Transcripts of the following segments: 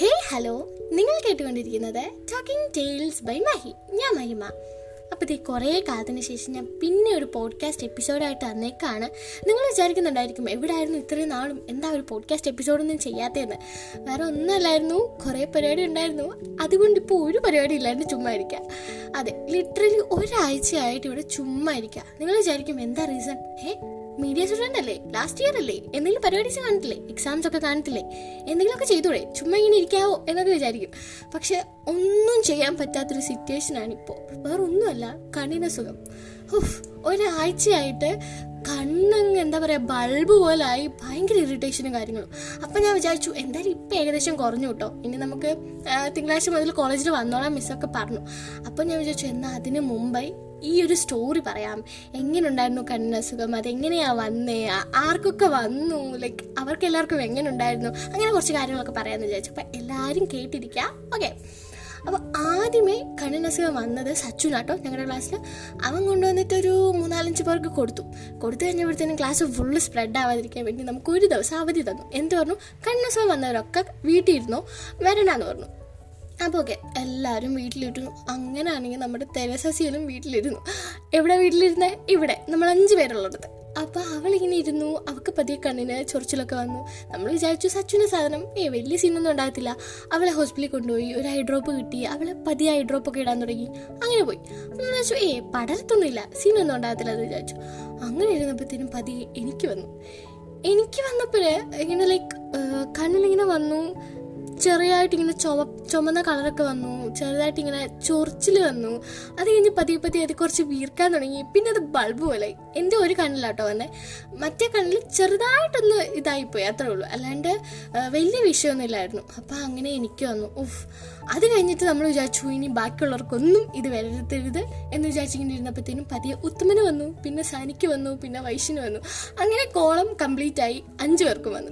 ഹേ hello. നിങ്ങൾ കേട്ടുകൊണ്ടിരിക്കുന്നത് talking tales by Mahi ഞാൻ മഹിമ. അപ്പോൾ ഈ കുറേ കാലത്തിന് ശേഷം ഞാൻ പിന്നെ ഒരു പോഡ്കാസ്റ്റ് എപ്പിസോഡായിട്ട് തന്നേക്കാണ് നിങ്ങൾ വിചാരിക്കുന്നുണ്ടായിരിക്കും എവിടെയായിരുന്നു ഇത്രയും നാളും? എന്താ ഒരു പോഡ്കാസ്റ്റ് എപ്പിസോഡൊന്നും ചെയ്യാത്തതെന്ന്? വേറെ ഒന്നല്ലായിരുന്നു കുറേ പരിപാടി ഉണ്ടായിരുന്നു. അതുകൊണ്ട് ഇപ്പോൾ ഒരു പരിപാടി ഇല്ലാണ്ട് ചുമ്മാ ഇരിക്കുക അതെ ലിറ്ററലി ഒരാഴ്ചയായിട്ട് ഇവിടെ ചുമ്മാ ഇരിക്കുക നിങ്ങൾ വിചാരിക്കും എന്താ റീസൺ ഏ മീഡിയ സ്റ്റുഡന്റ് അല്ലേ? ലാസ്റ്റ് ഇയർ അല്ലേ? എന്തെങ്കിലും പരിപാടീസ് കാണത്തില്ലേ എക്സാംസ് ഒക്കെ കാണത്തില്ലേ എന്തെങ്കിലുമൊക്കെ ചെയ്തൂടെ ചുമ്മാ ഇങ്ങനെ ഇരിക്കാവോ എന്നൊക്കെ വിചാരിക്കും. പക്ഷെ ഒന്നും ചെയ്യാൻ പറ്റാത്തൊരു സിറ്റുവേഷനാണ് ഇപ്പോൾ വേറെ ഒന്നുമല്ല കണ്ണിന് സുഖം. ഒരാഴ്ചയായിട്ട് കണ്ണങ്ങ് എന്താ പറയുക ബൾബ് പോലായി ഭയങ്കര ഇറിറ്റേഷനും കാര്യങ്ങളും. അപ്പം ഞാൻ വിചാരിച്ചു എന്തായാലും ഇപ്പം ഏകദേശം കുറഞ്ഞു കേട്ടോ ഇനി നമുക്ക് തിങ്കളാഴ്ച മുതൽ കോളേജിൽ വന്നോളാം മിസ്സൊക്കെ പറഞ്ഞു. അപ്പം ഞാൻ വിചാരിച്ചു എന്നാൽ അതിന് മുമ്പായി ഈ ഒരു സ്റ്റോറി പറയാം. എങ്ങനെ എങ്ങനെയുണ്ടായിരുന്നു കണ്ണസുഖം അതെങ്ങനെയാ വന്നേ? ആർക്കൊക്കെ വന്നു? ലൈക്ക് അവർക്ക് എല്ലാവർക്കും എങ്ങനെ ഉണ്ടായിരുന്നു അങ്ങനെ കുറച്ച് കാര്യങ്ങളൊക്കെ പറയാമെന്ന് വിചാരിച്ചു. അപ്പം എല്ലാവരും കേട്ടിരിക്കുക ഓക്കെ അപ്പോൾ ആദ്യമേ കണ്ണിനസുഖം വന്നത് സച്ചുനാട്ടോ ഞങ്ങളുടെ ക്ലാസ്സിൽ അവൻ കൊണ്ടുവന്നിട്ടൊരു മൂന്നാലഞ്ച് പേർക്ക് കൊടുത്തു. കൊടുത്തു കഴിഞ്ഞപ്പോഴത്തേനും ക്ലാസ് ഫുള്ള് സ്പ്രെഡ് ആവാതിരിക്കാൻ വേണ്ടി നമുക്ക് ഒരു ദിവസം അവധി തന്നു. എന്ത് പറഞ്ഞു? കണ്ണിനസുഖം വന്നവരൊക്കെ വീട്ടിൽ ഇരുന്നോ വരണമെന്ന് പറഞ്ഞു. അപ്പോൾ ഓക്കെ എല്ലാവരും വീട്ടിലിരുന്നു. അങ്ങനെയാണെങ്കിൽ നമ്മുടെ തെരസസിയിലും വീട്ടിലിരുന്നു. എവിടെ വീട്ടിലിരുന്നേ? ഇവിടെ. നമ്മൾ അഞ്ച് പേരുള്ളത് അപ്പോൾ ഇങ്ങനെ ഇരുന്നു. അവൾക്ക് പതിയെ കണ്ണിന് ചൊറിച്ചിലൊക്കെ വന്നു. നമ്മൾ വിചാരിച്ചു സച്ചുവിന്റെ സാധനം. ഏ വലിയ സീനൊന്നും ഉണ്ടാകത്തില്ല. അവളെ ഹോസ്പിറ്റലിൽ കൊണ്ടുപോയി. ഒരു ഐ ഡ്രോപ്പ് കിട്ടി. അവളെ പതിയെ ഐ ഡ്രോപ്പ് ഒക്കെ ഇടാൻ തുടങ്ങി. അങ്ങനെ പോയി. നമ്മൾ വിചാരിച്ചു ഏ പടരത്തൊന്നുമില്ല സീനൊന്നും ഉണ്ടാകത്തില്ല എന്ന് വിചാരിച്ചു. അങ്ങനെ ഇരുന്നപ്പോഴത്തേനും പതിയെ എനിക്ക് വന്നു. എനിക്ക് വന്നപ്പോഴേ ഇങ്ങനെ ലൈക്ക് കണ്ണിലിങ്ങനെ വന്നു. ചെറിയായിട്ട് ഇങ്ങനെ ചുമ ചുമന്ന കളറൊക്കെ വന്നു. ചെറുതായിട്ട് ഇങ്ങനെ ചൊറിച്ചിൽ വന്നു. അത് കഴിഞ്ഞ് പതിയെ പതിയെ അത് കുറച്ച് വീർക്കാൻ തുടങ്ങി. പിന്നെ അത് ബൾബ് പോലെ. എന്റെ ഒരു കണ്ണിലാട്ടോ വന്നെ. മറ്റേ കണ്ണിൽ ചെറുതായിട്ടൊന്ന് ഇതായിപ്പോയി. അത്രേ ഉള്ളൂ. അല്ലാണ്ട് വലിയ വിഷയമൊന്നുമില്ലായിരുന്നു. അപ്പം അങ്ങനെ എനിക്ക് വന്നു. ഉഫ്. അത് കഴിഞ്ഞിട്ട് നമ്മൾ വിചാരിച്ചു ഇനി ബാക്കിയുള്ളവർക്കൊന്നും ഇത് വരരുത്തരുത് എന്ന് വിചാരിച്ചിങ്ങനെ ഇരുന്നപ്പോഴത്തേനും പതിയെ ഉത്തമന് വന്നു. പിന്നെ സനിക്ക് വന്നു. പിന്നെ വൈശ്യന് വന്നു. അങ്ങനെ കോളം കംപ്ലീറ്റ് ആയി അഞ്ചു പേർക്കും വന്നു.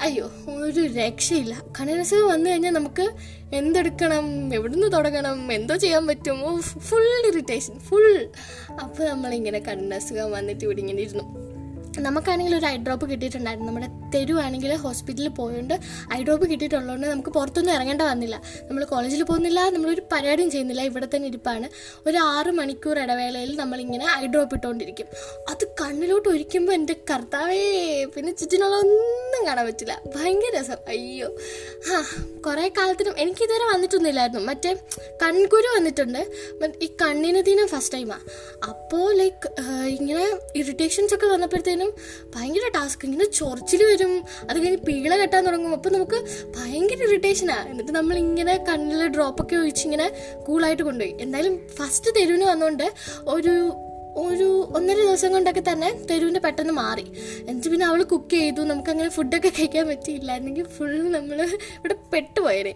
അയ്യോ ഒരു രക്ഷയില്ല. കണ്ണനസുഖം വന്നു കഴിഞ്ഞാൽ നമുക്ക് എന്തെടുക്കണം എവിടുന്ന് തുടങ്ങണം എന്തോ ചെയ്യാൻ പറ്റുമോ ഫുൾ ഇറിറ്റേഷൻ ഫുൾ. അപ്പോൾ നമ്മളിങ്ങനെ കണ്ണസുഖം വന്നിട്ട് ഇവിടെ ഇങ്ങനെ ഇരുന്നു. നമുക്കാണെങ്കിൽ ഒരു ഐ ഡ്രോപ്പ് കിട്ടിയിട്ടുണ്ടായിരുന്നു. നമ്മുടെ തെരുവാണെങ്കിൽ ഹോസ്പിറ്റലിൽ പോയതുകൊണ്ട് ഐ ഡ്രോപ്പ് കിട്ടിയിട്ടുള്ളതുകൊണ്ട് നമുക്ക് പുറത്തൊന്നും ഇറങ്ങേണ്ട വന്നില്ല. നമ്മൾ കോളേജിൽ പോകുന്നില്ല നമ്മളൊരു പരിപാടിയും ചെയ്യുന്നില്ല. ഇവിടെ തന്നെ ഇരിപ്പാണ്. ഒരു ആറ് മണിക്കൂർ ഇടവേളയിൽ നമ്മളിങ്ങനെ ഐ ഡ്രോപ്പ് ഇട്ടുകൊണ്ടിരിക്കും അത് കണ്ണിലോട്ട് ഒരിക്കുമ്പോൾ എന്റെ കർത്താവേ പിന്നെ ചുറ്റിനുള്ള ഒന്നും കാണാൻ പറ്റില്ല. ഭയങ്കര രസം. അയ്യോ. ആ കുറേ കാലത്തിനും എനിക്കിതുവരെ വന്നിട്ടൊന്നുമില്ലായിരുന്നു. മറ്റേ കൺകുരു വന്നിട്ടുണ്ട്. ഈ കണ്ണിന് ദിനം ഫസ്റ്റ് ടൈമാണ് അപ്പോൾ ലൈക്ക് ഇങ്ങനെ ഇറിറ്റേഷൻസ് ഒക്കെ വന്നപ്പോഴത്തേനും ഭയങ്കര ടാസ്ക് ഇങ്ങനെ ചൊറിച്ചിൽ വരും. അത് കഴിഞ്ഞ് പീള കെട്ടാൻ തുടങ്ങും. അപ്പം നമുക്ക് ഭയങ്കര ഇറിറ്റേഷനാണ് എന്നിട്ട് നമ്മളിങ്ങനെ കണ്ണിൽ ഡ്രോപ്പൊക്കെ ഒഴിച്ച് ഇങ്ങനെ കൂളായിട്ട് കൊണ്ടുപോയി. എന്തായാലും ഫസ്റ്റ് തെരുവിന് വന്നുകൊണ്ട് ഒരു ഒരു ഒന്നര ദിവസം കൊണ്ടൊക്കെ തന്നെ തെരുവിന്റെ പെട്ടെന്ന് മാറി. എന്നിട്ട് പിന്നെ അവൾ കുക്ക് ചെയ്തു. നമുക്കങ്ങനെ ഫുഡൊക്കെ കഴിക്കാൻ പറ്റിയില്ലായിരുന്നെങ്കിൽ ഫുൾ നമ്മൾ ഇവിടെ പെട്ടുപോയേനെ.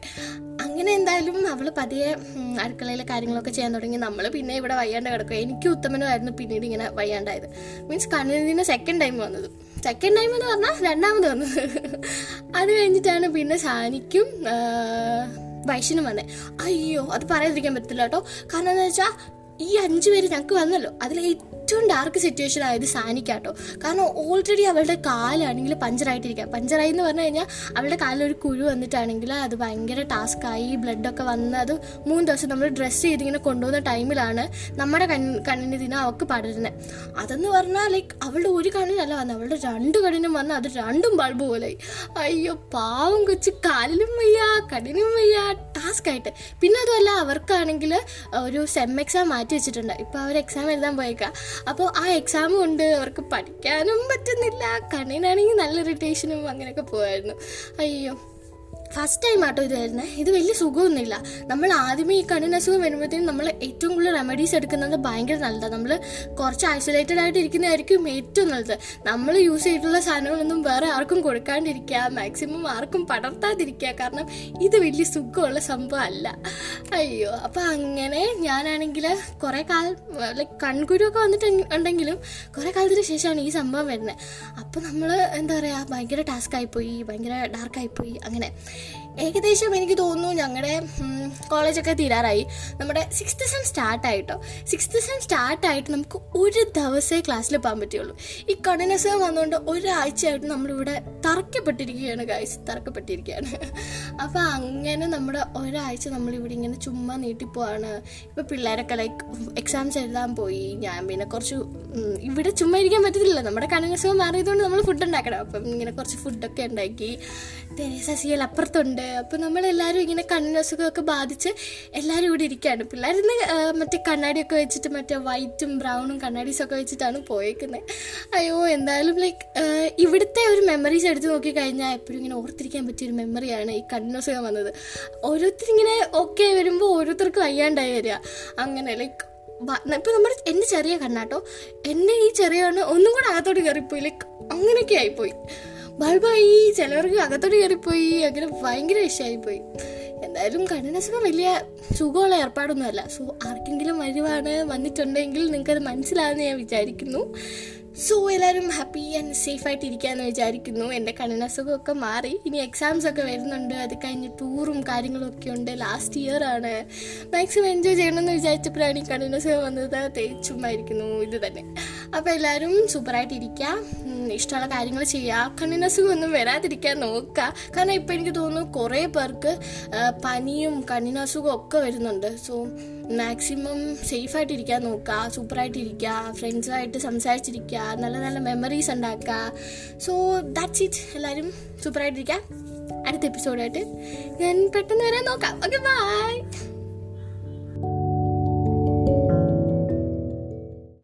അങ്ങനെ എന്തായാലും അവൾ പതിയെ അടുക്കളയിലെ കാര്യങ്ങളൊക്കെ ചെയ്യാൻ തുടങ്ങി. നമ്മൾ പിന്നെ ഇവിടെ വയ്യാണ്ട് കിടക്കുക എനിക്ക് ഉത്തമനുമായിരുന്നു പിന്നീട് ഇങ്ങനെ വയ്യാണ്ടായത്. മീൻസ് കണ്ണിന് സെക്കൻഡ് ടൈം വന്നത്. സെക്കൻഡ് ടൈം എന്ന് പറഞ്ഞാൽ രണ്ടാമത് വന്നത്. അത് കഴിഞ്ഞിട്ടാണ് പിന്നെ സാനിക്കും വന്നത് വന്നേ. അയ്യോ അത് പറയാതിരിക്കാൻ പറ്റില്ല കേട്ടോ. കാരണം എന്താ വെച്ചാൽ ഈ അഞ്ചു പേര് ഞങ്ങൾക്ക് വന്നല്ലോ. അതിൽ ഏറ്റവും ഡാർക്ക് സിറ്റുവേഷൻ ആയത് സാനിക്കാട്ടോ. കാരണം ഓൾറെഡി അവളുടെ കാലാണെങ്കിൽ പഞ്ചറായിട്ടിരിക്കുക പഞ്ചറായി എന്ന് പറഞ്ഞു കഴിഞ്ഞാൽ അവളുടെ കാലിൽ ഒരു കുഴു വന്നിട്ടാണെങ്കിൽ അത് ഭയങ്കര ടാസ്ക്കായി ബ്ലഡൊക്കെ വന്ന് അത് മൂന്ന് ദിവസം നമ്മൾ ഡ്രസ്സ് ചെയ്തിങ്ങനെ കൊണ്ടുപോകുന്ന ടൈമിലാണ് നമ്മുടെ കൺ കണ്ണിന് ദിനം അവൾക്ക് പടരുന്നത് അതെന്ന് പറഞ്ഞാൽ ലൈക്ക് അവളുടെ ഒരു കണ്ണിനല്ല വന്നത് അവളുടെ രണ്ട് കണ്ണിനും വന്ന് അത് രണ്ടും ബൾബ് പോലെയായി അയ്യോ പാവം കൊച്ചു. കാലിലും വയ്യ കണ്ണിനും വയ്യ ടാസ്ക് ആയിട്ട്. പിന്നെ അതുമല്ല അവർക്കാണെങ്കിൽ ഒരു സെം എക്സാം മാറ്റി വെച്ചിട്ടുണ്ട്. ഇപ്പോൾ അവർ എക്സാം എഴുതാൻ പോയേക്കാം. അപ്പോൾ ആ എക്സാം ഉണ്ട് അവർക്ക് പഠിക്കാനും പറ്റുന്നില്ല. കണ്ണിനാണെങ്കിൽ നല്ല ഇറിറ്റേഷനും അങ്ങനെയൊക്കെ പോയായിരുന്നു അയ്യോ. ഫസ്റ്റ് ടൈം ആട്ടോ ഇത് വരുന്നത് ഇത് വലിയ സുഖമൊന്നുമില്ല. നമ്മൾ ആദ്യമേ ഈ കണ്ണിന് അസുഖം വരുമ്പോഴത്തേനും നമ്മൾ ഏറ്റവും കൂടുതൽ റെമഡീസ് എടുക്കുന്നത് ഭയങ്കര നല്ലതാണ് നമ്മൾ കുറച്ച് ഐസൊലേറ്റഡ് ആയിട്ട് ഇരിക്കുന്നതായിരിക്കും ഏറ്റവും നല്ലത്. നമ്മൾ യൂസ് ചെയ്തിട്ടുള്ള സാധനങ്ങളൊന്നും വേറെ ആർക്കും കൊടുക്കാണ്ടിരിക്കുക. മാക്സിമം ആർക്കും പടർത്താതിരിക്കുക. കാരണം ഇത് വലിയ സുഖമുള്ള സംഭവം അല്ല. അയ്യോ അപ്പം അങ്ങനെ ഞാനാണെങ്കിൽ കുറേ കാലം ലൈക്ക് കൺകുരുവൊക്കെ വന്നിട്ട് ഉണ്ടെങ്കിലും കുറേ കാലത്തിന് ശേഷമാണ് ഈ സംഭവം വരുന്നത് അപ്പോൾ നമ്മൾ എന്താ പറയുക ഭയങ്കര ടാസ്ക് ആയിപ്പോയി ഭയങ്കര ഡാർക്ക് ആയിപ്പോയി അങ്ങനെ. ഏകദേശം എനിക്ക് തോന്നുന്നു ഞങ്ങളുടെ കോളേജൊക്കെ തീരാറായി. നമ്മുടെ സിക്സ്ത് സെം സ്റ്റാർട്ടായിട്ടോ സിക്സ്ത് സെം സ്റ്റാർട്ടായിട്ട് നമുക്ക് ഒരു ദിവസമേ ക്ലാസ്സിൽ പോകാൻ പറ്റുള്ളൂ ഈ കഠിനസം വന്നുകൊണ്ട് ഒരാഴ്ചയായിട്ട് നമ്മളിവിടെ തറക്കപ്പെട്ടിരിക്കുകയാണ് ഗൈസ് തറക്കപ്പെട്ടിരിക്കുകയാണ്. അപ്പോൾ അങ്ങനെ നമ്മുടെ ഒരാഴ്ച നമ്മൾ ഇവിടെ ഇങ്ങനെ ചുമ്മാ നീട്ടിപ്പോവാണ് ഇപ്പോൾ പിള്ളേരൊക്കെ ലൈക്ക് എക്സാംസ് എഴുതാൻ പോയി. ഞാൻ പിന്നെ കുറച്ച് ഇവിടെ ചുമ്മാ ഇരിക്കാൻ പറ്റത്തില്ല നമ്മുടെ കഠിനസുഖം മാറിയതുകൊണ്ട് നമ്മൾ ഫുഡ് ഉണ്ടാക്കണം. അപ്പം ഇങ്ങനെ കുറച്ച് ഫുഡൊക്കെ ഉണ്ടാക്കി. തെരേസ സിയൽ അപ്പുറത്തുണ്ട്. അപ്പം നമ്മളെല്ലാവരും ഇങ്ങനെ കണ്ണസുഖമൊക്കെ ബാധിച്ച് എല്ലാവരും ഇവിടെ ഇരിക്കുകയാണ്. പിള്ളേരിന്ന് മറ്റേ കണ്ണാടിയൊക്കെ വെച്ചിട്ട് മറ്റേ വൈറ്റും ബ്രൗണും കണ്ണാടീസൊക്കെ വെച്ചിട്ടാണ് പോയേക്കുന്നത് അയ്യോ എന്തായാലും ലൈക്ക് ഇവിടുത്തെ ഒരു മെമ്മറീസ് എടുത്ത് നോക്കി കഴിഞ്ഞാൽ എപ്പോഴും ഇങ്ങനെ ഓർത്തിരിക്കാൻ പറ്റിയ ഒരു മെമ്മറിയാണ് ഈ കണ്ണസുഖം വന്നത്. ഓരോരുത്തരിങ്ങനെ ഓക്കെ വരുമ്പോൾ ഓരോരുത്തർക്കും വയ്യാണ്ടായി വരിക. അങ്ങനെ ലൈക്ക് ഇപ്പൊ നമ്മൾ എന്റെ ചെറിയ കണ്ണാട്ടോ എന്റെ ഈ ചെറിയ കണ്ണ് ഒന്നും കൂടെ അകത്തോട്ട് കയറിപ്പോയി. ലൈക്ക് അങ്ങനെയൊക്കെ ആയിപ്പോയി. ബൾബായി ചിലവർക്ക് അകത്തോട്ട് കയറിപ്പോയി അങ്ങനെ ഭയങ്കര വിഷയമായിപ്പോയി എന്തായാലും കണ്ണിനസുഖം വലിയ സുഖമുള്ള ഏർപ്പാടൊന്നുമല്ല. സോ ആർക്കെങ്കിലും വരുവാണ് വന്നിട്ടുണ്ടെങ്കിൽ നിങ്ങൾക്കത് മനസ്സിലാവുമെന്ന് ഞാൻ വിചാരിക്കുന്നു. സോ എല്ലാവരും ഹാപ്പി ആൻഡ് സേഫ് ആയിട്ട് ഇരിക്കാമെന്ന് വിചാരിക്കുന്നു. എന്റെ കണ്ണിനസുഖമൊക്കെ മാറി. ഇനി എക്സാംസ് ഒക്കെ വരുന്നുണ്ട്. അത് കഴിഞ്ഞ് ടൂറും കാര്യങ്ങളും ഒക്കെ ഉണ്ട്. ലാസ്റ്റ് ഇയർ ആണ്. മാക്സിമം എൻജോയ് ചെയ്യണമെന്ന് വിചാരിച്ചപ്പോഴാണ് ഈ കണ്ണിനസുഖം വന്നത്. തേച്ചുമായിരിക്കുന്നു ഇത് തന്നെ. അപ്പോൾ എല്ലാവരും സൂപ്പറായിട്ടിരിക്കുക ഇഷ്ടമുള്ള കാര്യങ്ങൾ ചെയ്യുക കണ്ണിന് ഒന്നും വരാതിരിക്കാൻ നോക്കുക കാരണം ഇപ്പം എനിക്ക് തോന്നുന്നു കുറേ പേർക്ക് പനിയും കണ്ണിന് അസുഖവും ഒക്കെ വരുന്നുണ്ട്. സോ മാക്സിമം സേഫായിട്ടിരിക്കാൻ നോക്കുക സൂപ്പറായിട്ടിരിക്കുക ഫ്രണ്ട്സുമായിട്ട് സംസാരിച്ചിരിക്കുക നല്ല നല്ല മെമ്മറീസ് ഉണ്ടാക്കുക സോ ദാറ്റ്സ് ഇറ്റ് എല്ലാവരും സൂപ്പറായിട്ടിരിക്കുക അടുത്ത എപ്പിസോഡായിട്ട് ഞാൻ പെട്ടെന്ന് വരാൻ നോക്കാം. Okay bye